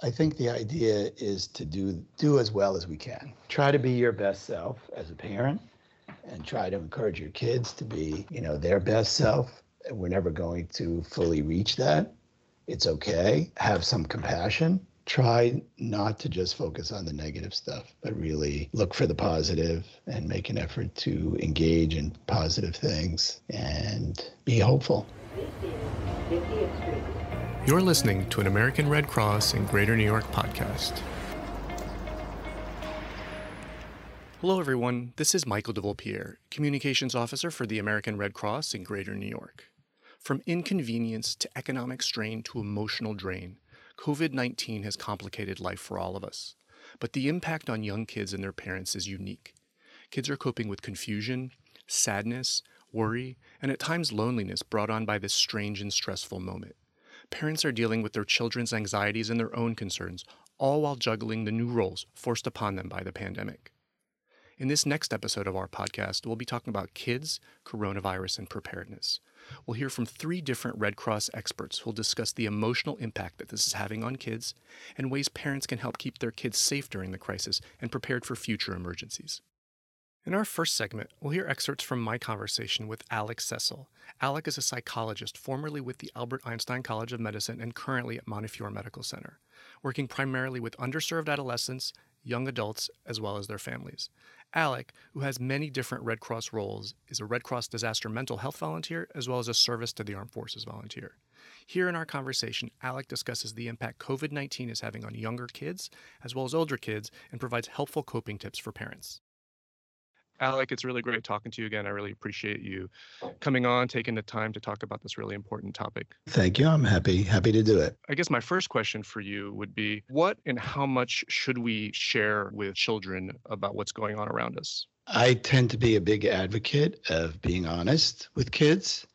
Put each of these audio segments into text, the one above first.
I think the idea is to do do as well as we can. Try to be your best self as a parent and try to encourage your kids to be, you know, their best self. We're never going to fully reach that. It's okay. Have some compassion. Try not to just focus on the negative stuff, but really look for the positive and make an effort to engage in positive things and be hopeful. You're listening to an American Red Cross in Greater New York podcast. Hello, everyone. This is Michael de Vulpillieres, Communications Officer for the American Red Cross in Greater New York. From inconvenience to economic strain to emotional drain, COVID 19 has complicated life for all of us. But the impact on young kids and their parents is unique. Kids are coping with confusion, sadness, worry, and at times loneliness brought on by this strange and stressful moment. Parents are dealing with their children's anxieties and their own concerns, all while juggling the new roles forced upon them by the pandemic. In this next episode of our podcast, we'll be talking about kids, coronavirus, and preparedness. We'll hear from three different Red Cross experts who'll discuss the emotional impact that this is having on kids and ways parents can help keep their kids safe during the crisis and prepared for future emergencies. In our first segment, we'll hear excerpts from my conversation with Alec Cecil. Alec is a psychologist formerly with the Albert Einstein College of Medicine and currently at Montefiore Medical Center, working primarily with underserved adolescents, young adults, as well as their families. Alec, who has many different Red Cross roles, is a Red Cross disaster mental health volunteer as well as a service to the armed forces volunteer. Here in our conversation, Alec discusses the impact COVID 19 is having on younger kids as well as older kids and provides helpful coping tips for parents. Alec, it's really great talking to you again. I really appreciate you coming on, taking the time to talk about this really important topic. Thank you. I'm happy happy to do it. I guess my first question for you would be what and how much should we share with children about what's going on around us? I tend to be a big advocate of being honest with kids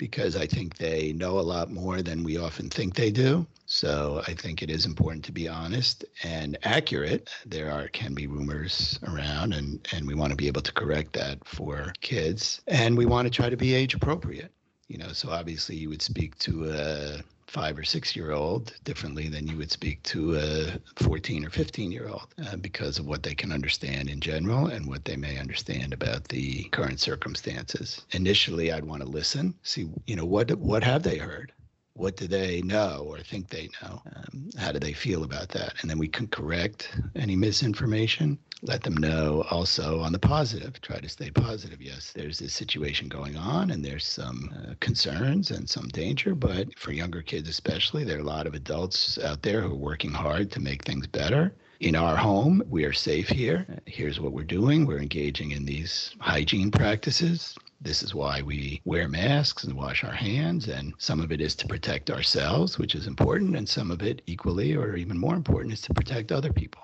because I think they know a lot more than we often think they do. So I think it is important to be honest and accurate. There are can be rumors around and and we want to be able to correct that for kids and we want to try to be age appropriate. You know, so obviously you would speak to a five or six year old differently than you would speak to a 14 or 15 year old uh, because of what they can understand in general and what they may understand about the current circumstances. Initially, I'd want to listen, see, you know, what what have they heard? What do they know or think they know? Um, how do they feel about that? And then we can correct any misinformation. Let them know also on the positive. Try to stay positive. Yes, there's this situation going on and there's some uh, concerns and some danger, but for younger kids especially, there are a lot of adults out there who are working hard to make things better in our home. We are safe here. Here's what we're doing. We're engaging in these hygiene practices. This is why we wear masks and wash our hands. And some of it is to protect ourselves, which is important. And some of it, equally or even more important, is to protect other people.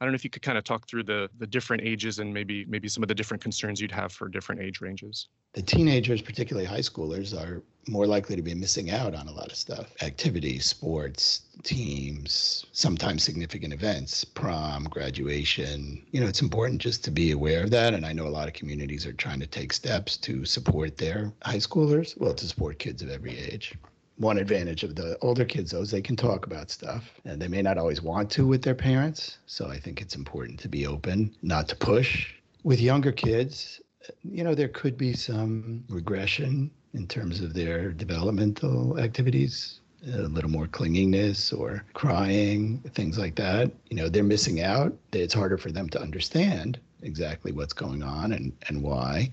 I don't know if you could kind of talk through the the different ages and maybe maybe some of the different concerns you'd have for different age ranges. The teenagers, particularly high schoolers, are more likely to be missing out on a lot of stuff. Activities, sports, teams, sometimes significant events, prom, graduation. You know, it's important just to be aware of that. And I know a lot of communities are trying to take steps to support their high schoolers, well, to support kids of every age one advantage of the older kids though is they can talk about stuff and they may not always want to with their parents. So i think it's important to be open not to push. With younger kids you know there could be some regression in terms of their developmental activities a little more clinginess or crying things like that. You know they're missing out. It's harder for them to understand exactly what's going on and, and why.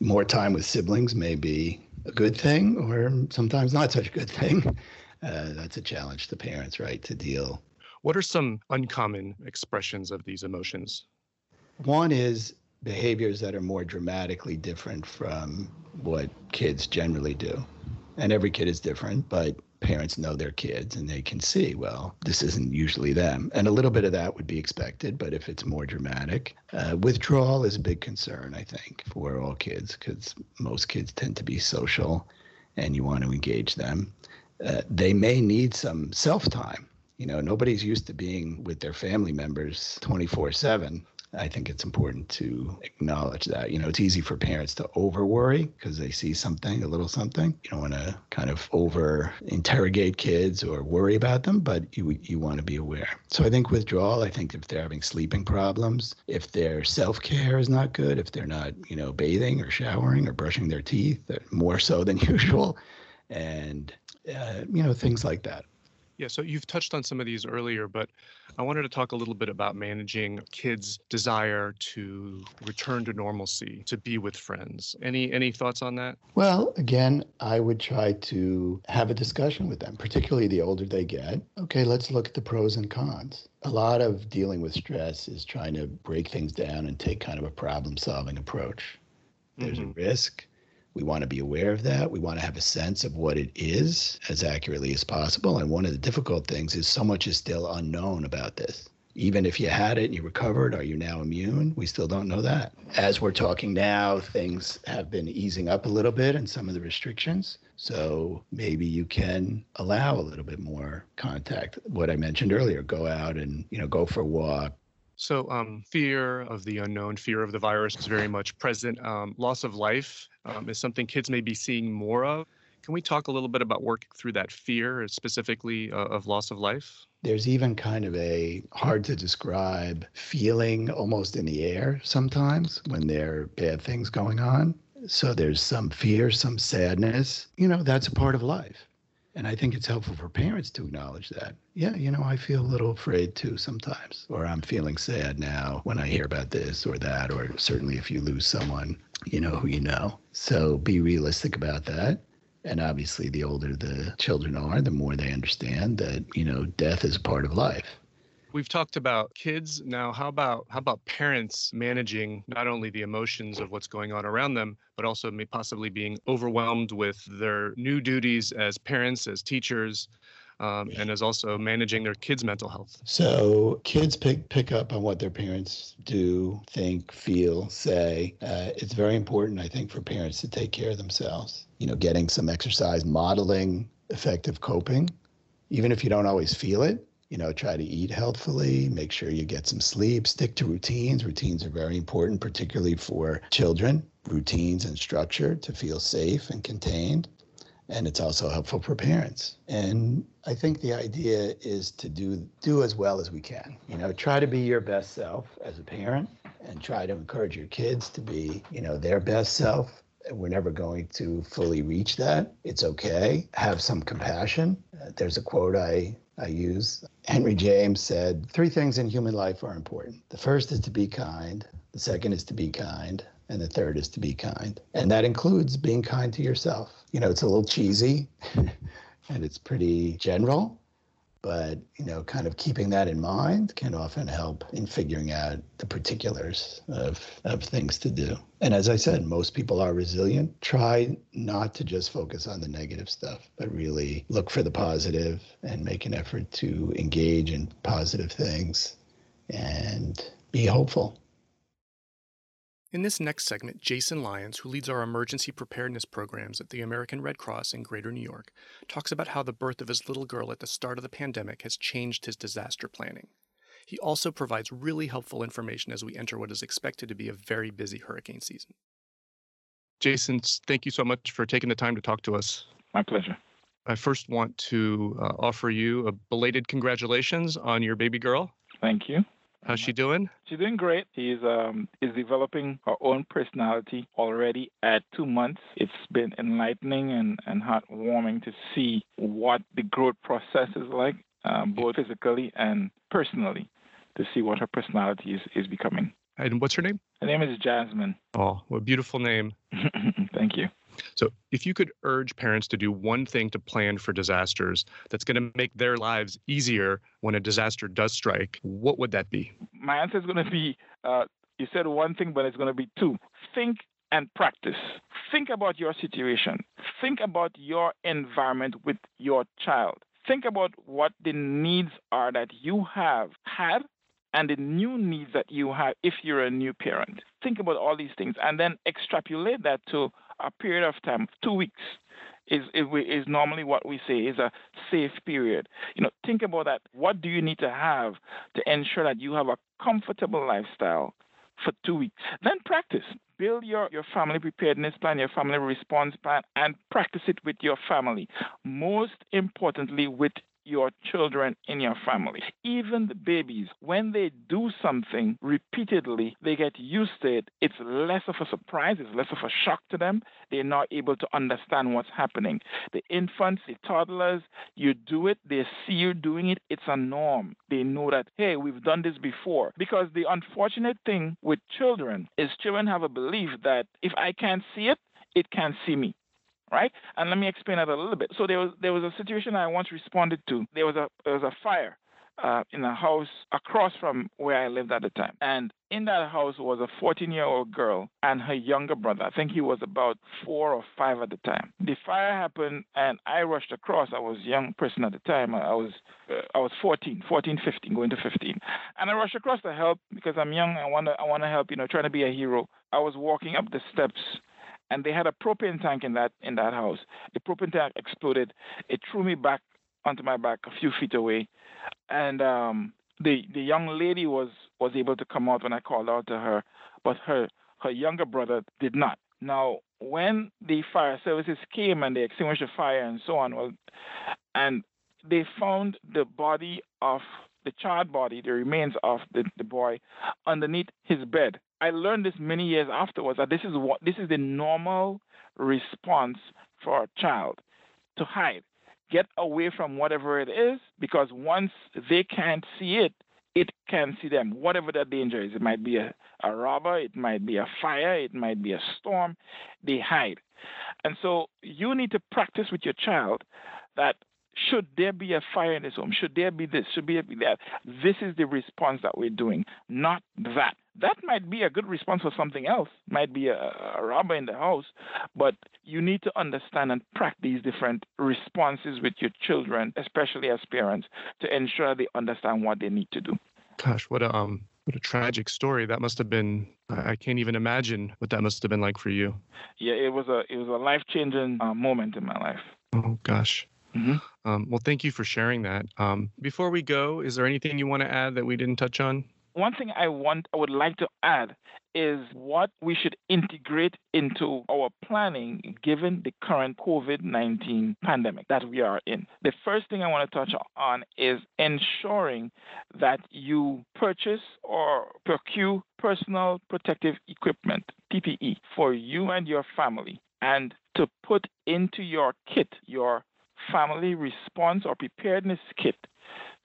More time with siblings may be a good thing or sometimes not such a good thing. Uh, that's a challenge to parents, right, to deal. What are some uncommon expressions of these emotions? One is behaviors that are more dramatically different from what kids generally do. And every kid is different, but parents know their kids and they can see, well, this isn't usually them. And a little bit of that would be expected, but if it's more dramatic, uh, withdrawal is a big concern, I think, for all kids, because most kids tend to be social and you want to engage them. Uh, they may need some self time. You know, nobody's used to being with their family members 24 7 I think it's important to acknowledge that. You know, it's easy for parents to over worry because they see something, a little something. You don't want to kind of over interrogate kids or worry about them, but you you want to be aware. So I think withdrawal, I think if they're having sleeping problems, if their self-care is not good, if they're not, you know, bathing or showering or brushing their teeth more so than usual, and uh, you know, things like that. Yeah, so you've touched on some of these earlier, but I wanted to talk a little bit about managing kids' desire to return to normalcy, to be with friends. Any any thoughts on that? Well, again, I would try to have a discussion with them, particularly the older they get. Okay, let's look at the pros and cons. A lot of dealing with stress is trying to break things down and take kind of a problem-solving approach. There's mm-hmm. a risk we want to be aware of that. We want to have a sense of what it is as accurately as possible. And one of the difficult things is so much is still unknown about this. Even if you had it and you recovered, are you now immune? We still don't know that. As we're talking now, things have been easing up a little bit and some of the restrictions. So maybe you can allow a little bit more contact. What I mentioned earlier, go out and, you know, go for a walk, so, um, fear of the unknown, fear of the virus is very much present. Um, loss of life um, is something kids may be seeing more of. Can we talk a little bit about working through that fear, specifically uh, of loss of life? There's even kind of a hard to describe feeling almost in the air sometimes when there are bad things going on. So there's some fear, some sadness. You know, that's a part of life. And I think it's helpful for parents to acknowledge that. Yeah, you know, I feel a little afraid too sometimes, or I'm feeling sad now when I hear about this or that, or certainly if you lose someone, you know, who you know. So be realistic about that. And obviously, the older the children are, the more they understand that, you know, death is a part of life. We've talked about kids. Now, how about how about parents managing not only the emotions of what's going on around them, but also possibly being overwhelmed with their new duties as parents, as teachers, um, and as also managing their kids' mental health. So kids pick pick up on what their parents do, think, feel, say. Uh, it's very important, I think, for parents to take care of themselves. You know, getting some exercise, modeling effective coping, even if you don't always feel it you know, try to eat healthfully, make sure you get some sleep, stick to routines. Routines are very important, particularly for children, routines and structure to feel safe and contained. And it's also helpful for parents. And I think the idea is to do do as well as we can. You know, try to be your best self as a parent and try to encourage your kids to be, you know, their best self And we're never going to fully reach that. It's okay. Have some compassion. Uh, there's a quote I I use. Henry James said, Three things in human life are important. The first is to be kind, the second is to be kind, and the third is to be kind. And that includes being kind to yourself. You know, it's a little cheesy and it's pretty general, but you know kind of keeping that in mind can often help in figuring out the particulars of, of things to do. And as i said most people are resilient. Try not to just focus on the negative stuff but really look for the positive and make an effort to engage in positive things and be hopeful in this next segment, Jason Lyons, who leads our emergency preparedness programs at the American Red Cross in Greater New York, talks about how the birth of his little girl at the start of the pandemic has changed his disaster planning. He also provides really helpful information as we enter what is expected to be a very busy hurricane season. Jason, thank you so much for taking the time to talk to us. My pleasure. I first want to uh, offer you a belated congratulations on your baby girl. Thank you. How's she doing? She's doing great. She's um is developing her own personality already at two months. It's been enlightening and, and heartwarming to see what the growth process is like, um, both physically and personally, to see what her personality is, is becoming. And what's her name? Her name is Jasmine. Oh, what a beautiful name. Thank you. So, if you could urge parents to do one thing to plan for disasters that's going to make their lives easier when a disaster does strike, what would that be? My answer is going to be uh, you said one thing, but it's going to be two. Think and practice. Think about your situation. Think about your environment with your child. Think about what the needs are that you have had and the new needs that you have if you're a new parent. Think about all these things and then extrapolate that to a period of time, two weeks. Is, is normally what we say is a safe period. You know, think about that. What do you need to have to ensure that you have a comfortable lifestyle for two weeks. Then practice. Build your, your family preparedness plan, your family response plan, and practice it with your family. Most importantly, with your children in your family. Even the babies, when they do something repeatedly, they get used to it. It's less of a surprise, it's less of a shock to them. They're not able to understand what's happening. The infants, the toddlers, you do it, they see you doing it, it's a norm. They know that, hey, we've done this before. Because the unfortunate thing with children is children have a belief that if I can't see it, it can't see me right? And let me explain that a little bit. So there was there was a situation I once responded to. There was a there was a fire uh, in a house across from where I lived at the time, and in that house was a 14 year old girl and her younger brother. I think he was about four or five at the time. The fire happened, and I rushed across. I was a young person at the time. I was uh, I was 14, 14, 15, going to 15, and I rushed across to help because I'm young. I want to I want to help. You know, trying to be a hero. I was walking up the steps and they had a propane tank in that in that house. The propane tank exploded. It threw me back onto my back a few feet away, and um, the the young lady was was able to come out when I called out to her, but her her younger brother did not. Now, when the fire services came and they extinguished the fire and so on, well, and they found the body of the child body, the remains of the, the boy, underneath his bed. I learned this many years afterwards that this is what this is the normal response for a child to hide. Get away from whatever it is because once they can't see it, it can see them, whatever the danger is. It might be a, a robber, it might be a fire, it might be a storm. They hide. And so you need to practice with your child that should there be a fire in this home? Should there be this? Should there be that? This is the response that we're doing, not that. That might be a good response for something else, might be a, a robber in the house, but you need to understand and practice these different responses with your children, especially as parents, to ensure they understand what they need to do. Gosh, what a um, what a tragic story that must have been. I can't even imagine what that must have been like for you. Yeah, it was a it was a life changing uh, moment in my life. Oh gosh. Mm-hmm. Um, well, thank you for sharing that. Um, before we go, is there anything you want to add that we didn't touch on? One thing I want, I would like to add is what we should integrate into our planning given the current COVID 19 pandemic that we are in. The first thing I want to touch on is ensuring that you purchase or procure personal protective equipment, PPE, for you and your family, and to put into your kit your family response or preparedness kit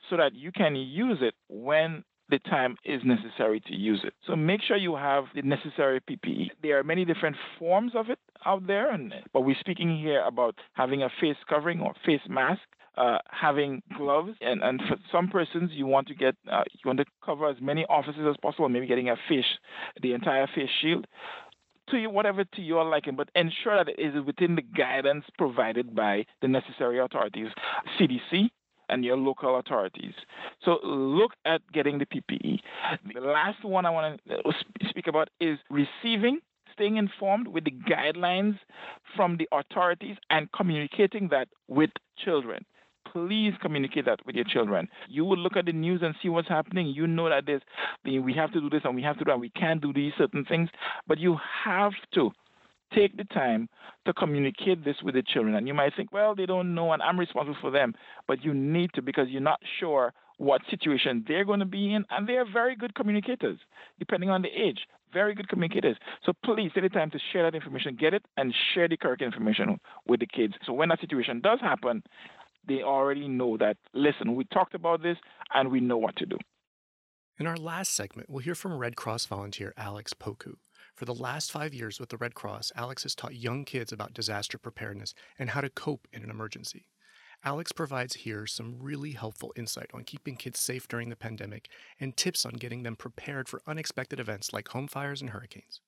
so that you can use it when the time is necessary to use it. So make sure you have the necessary PPE. There are many different forms of it out there, and but we're speaking here about having a face covering or face mask. Uh, having gloves, and, and for some persons, you want to get uh, you want to cover as many offices as possible. Maybe getting a face, the entire face shield to you, whatever to your liking, but ensure that it is within the guidance provided by the necessary authorities, CDC, and your local authorities. So look at getting the PPE. The last one I want to uh, speak about is receiving, staying informed with the guidelines from the authorities and communicating that with children please communicate that with your children. You will look at the news and see what's happening. You know that there's we have to do this and we have to do that. We can't do these certain things, but you have to take the time to communicate this with the children. And you might think, well, they don't know and I'm responsible for them, but you need to because you're not sure what situation they're going to be in, and they're very good communicators, depending on the age. Very good communicators. So please take the time to share that information, get it, and share the correct information with the kids. So when that situation does happen, they already know that, listen, we talked about this and we know what to do. In our last segment, we'll hear from Red Cross volunteer Alex Poku. For the last five years with the Red Cross, Alex has taught young kids about disaster preparedness and how to cope in an emergency. Alex provides here some really helpful insight on keeping kids safe during the pandemic and tips on getting them prepared for unexpected events like home fires and hurricanes.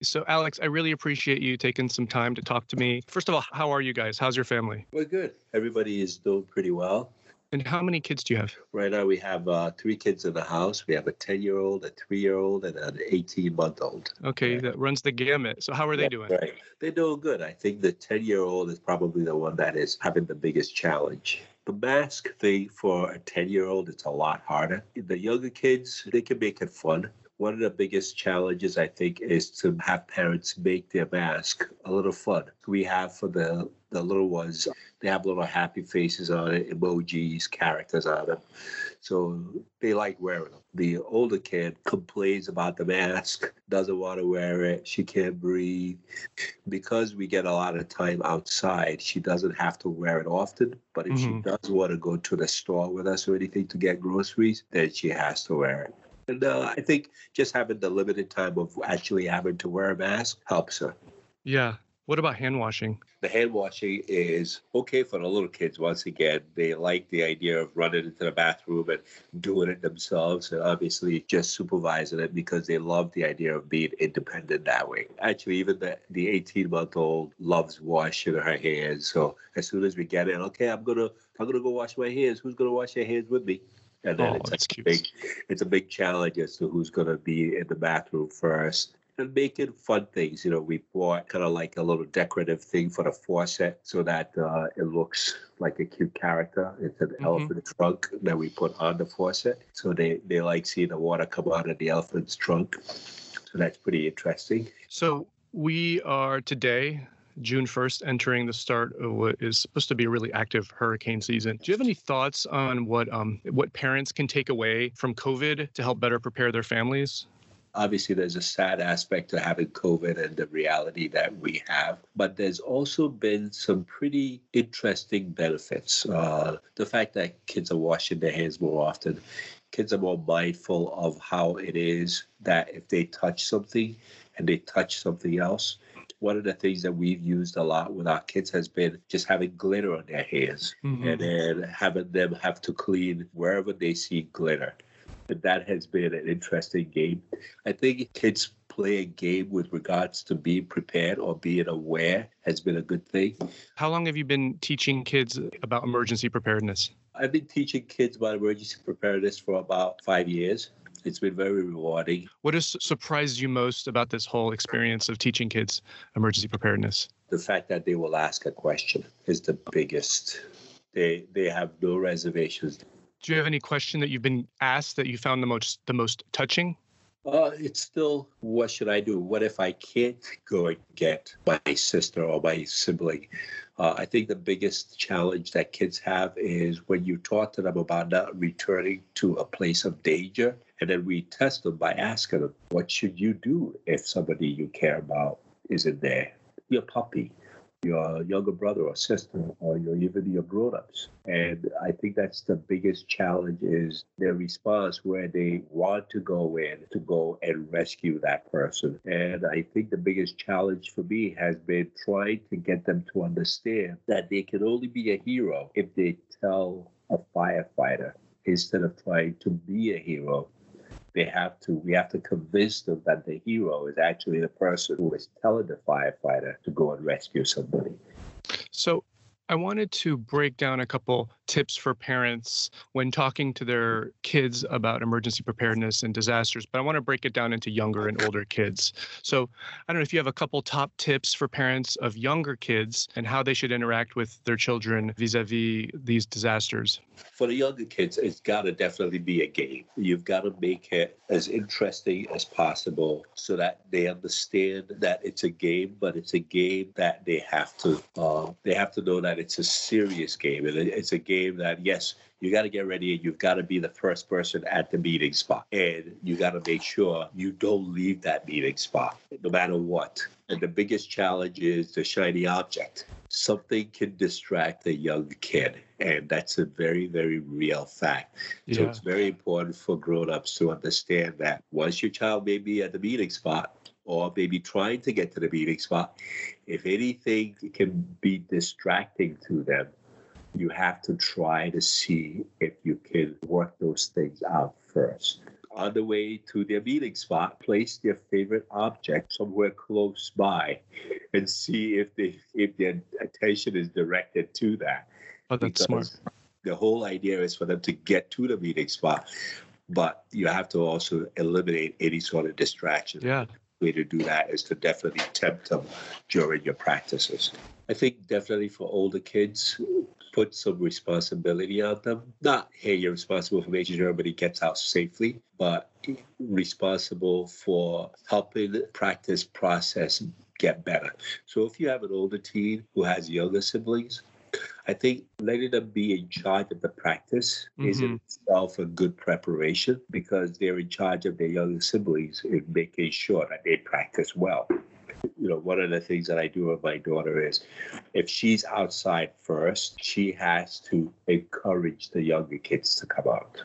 So, Alex, I really appreciate you taking some time to talk to me. First of all, how are you guys? How's your family? We're good. Everybody is doing pretty well. And how many kids do you have? Right now, we have uh, three kids in the house. We have a 10 year old, a three year old, and an 18 month old. Okay, that runs the gamut. So, how are they doing? Right. They're doing good. I think the 10 year old is probably the one that is having the biggest challenge. The mask thing for a 10 year old, it's a lot harder. The younger kids, they can make it fun One of the biggest challenges, I think, is to have parents make their mask a little fun. We have for the, the little ones, they have little happy faces on it, emojis, characters on them. So they like wearing them. The older kid complains about the mask, doesn't want to wear it, she can't breathe. Because we get a lot of time outside, she doesn't have to wear it often. But if Mhm. she does want to go to the store with us or anything to get groceries, then she has to wear it. And uh, I think just having the limited time of actually having to wear a mask helps her. Yeah. What about hand washing? The hand washing is okay for the little kids. Once again, they like the idea of running into the bathroom and doing it themselves, and obviously just supervising it because they love the idea of being independent that way. Actually, even the the 18 month old loves washing her hands. So as soon as we get in, okay, I'm gonna I'm gonna go wash my hands. Who's gonna wash their hands with me? And then Oh, it's a big it's a big challenge as to who's going to be in the bathroom first. And making fun things you know we bought kind of like a little decorative thing for the faucet so that uh, it looks like a cute character. It's an Mhm. elephant trunk that we put on the faucet. So they they like seeing the water come out of the elephant's trunk. So that's pretty interesting. So we are today, June 1st, entering the start of what is supposed to be a really active hurricane season. Do you have any thoughts on what um, what parents can take away from COVID to help better prepare their families? obviously there's a sad aspect to having COVID and the reality that we have, but there's also been some pretty interesting benefits. Uh, the fact that kids are washing their hands more often, kids are more mindful of how it is that if they touch something and they touch something else. One of the things that we've used a lot with our kids has been just having glitter on their hands Mhm. and then having them have to clean wherever they see glitter. And that has been an interesting game. I think kids play a game with regards to being prepared or being aware has been a good thing. How long have you been teaching kids about emergency preparedness? I've been teaching kids about emergency preparedness for about five years. It's been very rewarding. What has surprised you most about this whole experience of teaching kids emergency preparedness? The fact that they will ask a question is the biggest. They they have no reservations. Do you have any question that you've been asked that you found the most the most touching? Uh, it's still what should I do? What if I can't go and get my sister or my sibling? Uh, I think the biggest challenge that kids have is when you talk to them about not returning to a place of danger, and then we test them by asking them, "What should you do if somebody you care about isn't there? Your puppy, your younger brother or sister, or your even your grown-ups." And I think that's the biggest challenge is their response where they want to go in to go and rescue that person. And I think the biggest challenge for me has been trying to get them to understand that they can only be a hero if they tell a firefighter instead of trying to be a hero. They have to, we have to convince them that the hero is actually the person who is telling the firefighter to go and rescue somebody. So I wanted to break down a couple tips for parents when talking to their kids about emergency preparedness and disasters, but I want to break it down into younger and older kids. So I don't know if you have a couple top tips for parents of younger kids and how they should interact with their children vis-a-vis these disasters. For the younger kids, it's got to definitely be a game. You've got to make it as interesting as possible so that they understand that it's a game, but it's a game that they have to uh, they have to know that it's a serious game, it- it's a game that yes, you got to get ready and you've got to be the first person at the meeting spot, and you got to make sure you don't leave that meeting spot no matter what. And the biggest challenge is the shiny object something can distract a young kid. And that's a very, very real fact. So it's very important for grown-ups to understand that once your child may be at the meeting spot or maybe trying to get to the meeting spot, if anything can be distracting to them, you have to try to see if you can work those things out first. On the way to their meeting spot, place their favorite object somewhere close by and see if they if their attention is directed to that. Oh, that's smart. The whole idea is for them to get to the meeting spot, but you have to also eliminate any sort of distraction. Yeah. Way to do that is to definitely tempt them during your practices. I think definitely for older kids, put some responsibility on them. Not, hey, you're responsible for making sure everybody gets out safely, but responsible for helping practice process get better. So if you have an older teen who has younger siblings, I think letting them be in charge of the practice mm-hmm. is in itself a good preparation because they're in charge of their younger siblings in making sure that they practice well. You know, one of the things that I do with my daughter is if she's outside first, she has to encourage the younger kids to come out.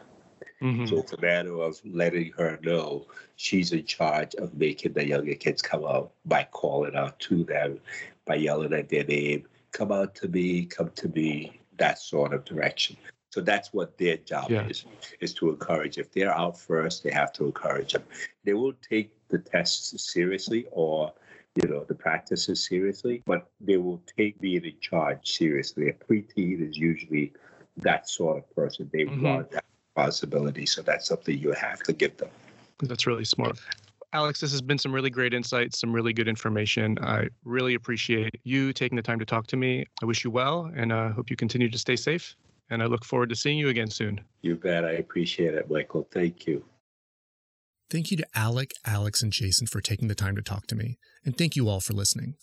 Mm-hmm. So it's a matter of letting her know she's in charge of making the younger kids come out by calling out to them, by yelling at their name, come out to me, come to me, that sort of direction. So that's what their job yeah. is, is to encourage. If they're out first, they have to encourage them. They will take the tests seriously or, you know, the practices seriously, but they will take being in charge seriously. A preteen is usually that sort of person. They mm-hmm. want that responsibility. So that's something you have to give them. That's really smart. Alex, this has been some really great insights, some really good information. I really appreciate you taking the time to talk to me. I wish you well and I uh, hope you continue to stay safe. And I look forward to seeing you again soon. You bet. I appreciate it, Michael. Thank you. Thank you to Alec, Alex, and Jason for taking the time to talk to me. And thank you all for listening.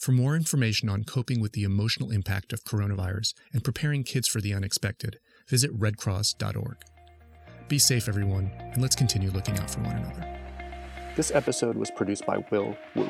For more information on coping with the emotional impact of coronavirus and preparing kids for the unexpected, visit redcross.org. Be safe, everyone, and let's continue looking out for one another. This episode was produced by Will Wu.